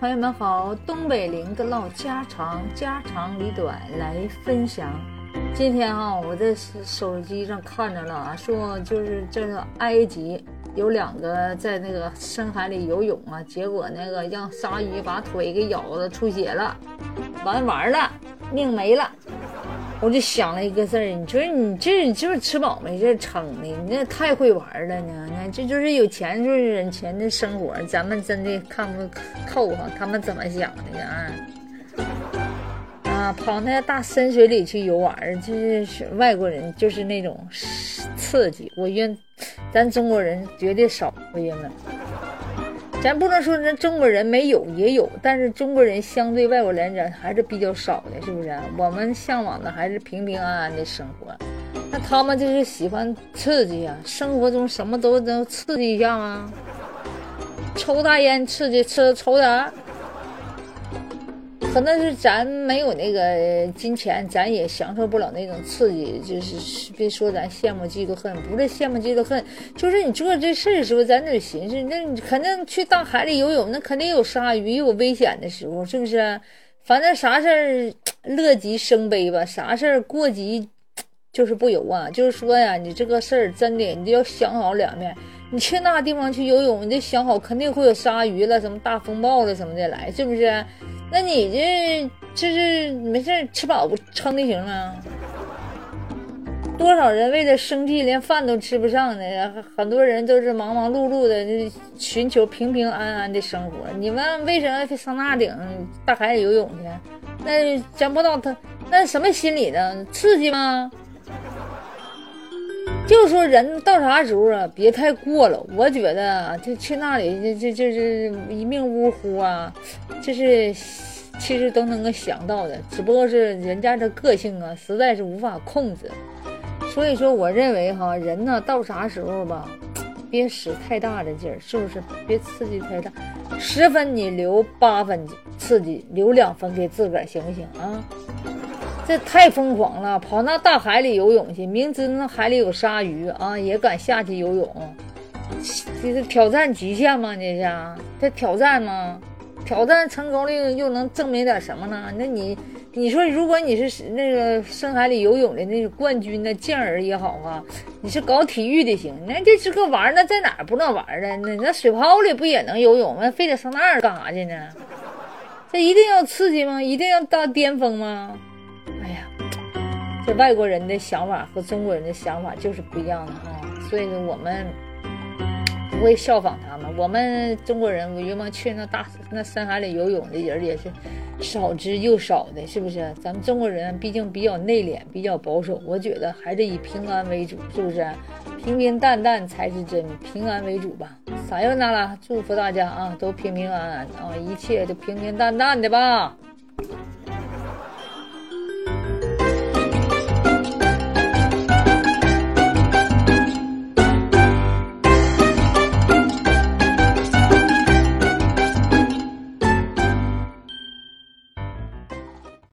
朋友们好，东北林子唠家常，家长里短来分享。今天啊，我在手机上看着了啊，说就是这个埃及有两个在那个深海里游泳啊，结果那个让鲨鱼把腿给咬了出血了，完完了，命没了。我就想了一个事儿，你说你这你就是吃饱没事撑的，你这太会玩了呢。那这就是有钱就是人钱的生活，咱们真的看不透哈，他们怎么想的呀？啊，跑那大深水里去游玩，就是外国人就是那种刺激，我愿咱中国人绝对少，朋友们。咱不能说人中国人没有也有，但是中国人相对外国来讲还是比较少的，是不是？我们向往的还是平平安安的生活，那他们就是喜欢刺激呀，生活中什么都能刺激一下啊？抽大烟刺激，吃抽点。可能是咱没有那个金钱，咱也享受不了那种刺激。就是别说咱羡慕嫉妒恨，不是羡慕嫉妒恨，就是你做这事儿的时候，咱得寻思，那你肯定去大海里游泳，那肯定有鲨鱼，有危险的时候，是不是？反正啥事儿乐极生悲吧，啥事儿过急就是不游啊。就是说呀，你这个事儿真的，你要想好两面。你去那地方去游泳，你得想好，肯定会有鲨鱼了，什么大风暴了什么的来，是不是？那你这这是没事吃饱不撑的行了。多少人为了生计连饭都吃不上呢？很多人都是忙忙碌碌的寻求平平安安的生活。你们为什么上那顶大海里游泳去？那咱不知道他那什么心理呢？刺激吗？就说人到啥时候啊，别太过了。我觉得就去那里，这这这这一命呜呼啊，这是其实都能够想到的，只不过是人家这个性啊，实在是无法控制。所以说，我认为哈，人呢到啥时候吧，别使太大的劲儿，是不是？别刺激太大，十分你留八分刺激，留两分给自个儿，行不行啊？这太疯狂了，跑那大海里游泳去，明知那海里有鲨鱼啊，也敢下去游泳，这是挑战极限吗？这是这挑战吗？挑战成功了又能证明点什么呢？那你你说，如果你是那个深海里游泳的那个冠军的健儿也好啊，你是搞体育的行，那这这个玩儿那在哪儿不能玩儿呢？那那水泡里不也能游泳吗？非得上那儿干啥去呢？这一定要刺激吗？一定要到巅峰吗？这外国人的想法和中国人的想法就是不一样的啊，所以说我们不会效仿他们。我们中国人，我约么去那大那深海里游泳的人也是少之又少的，是不是？咱们中国人毕竟比较内敛，比较保守，我觉得还是以平安为主，是不是？平平淡淡才是真，平安为主吧。撒由那了，祝福大家啊，都平平安安啊，一切都平平淡淡的吧。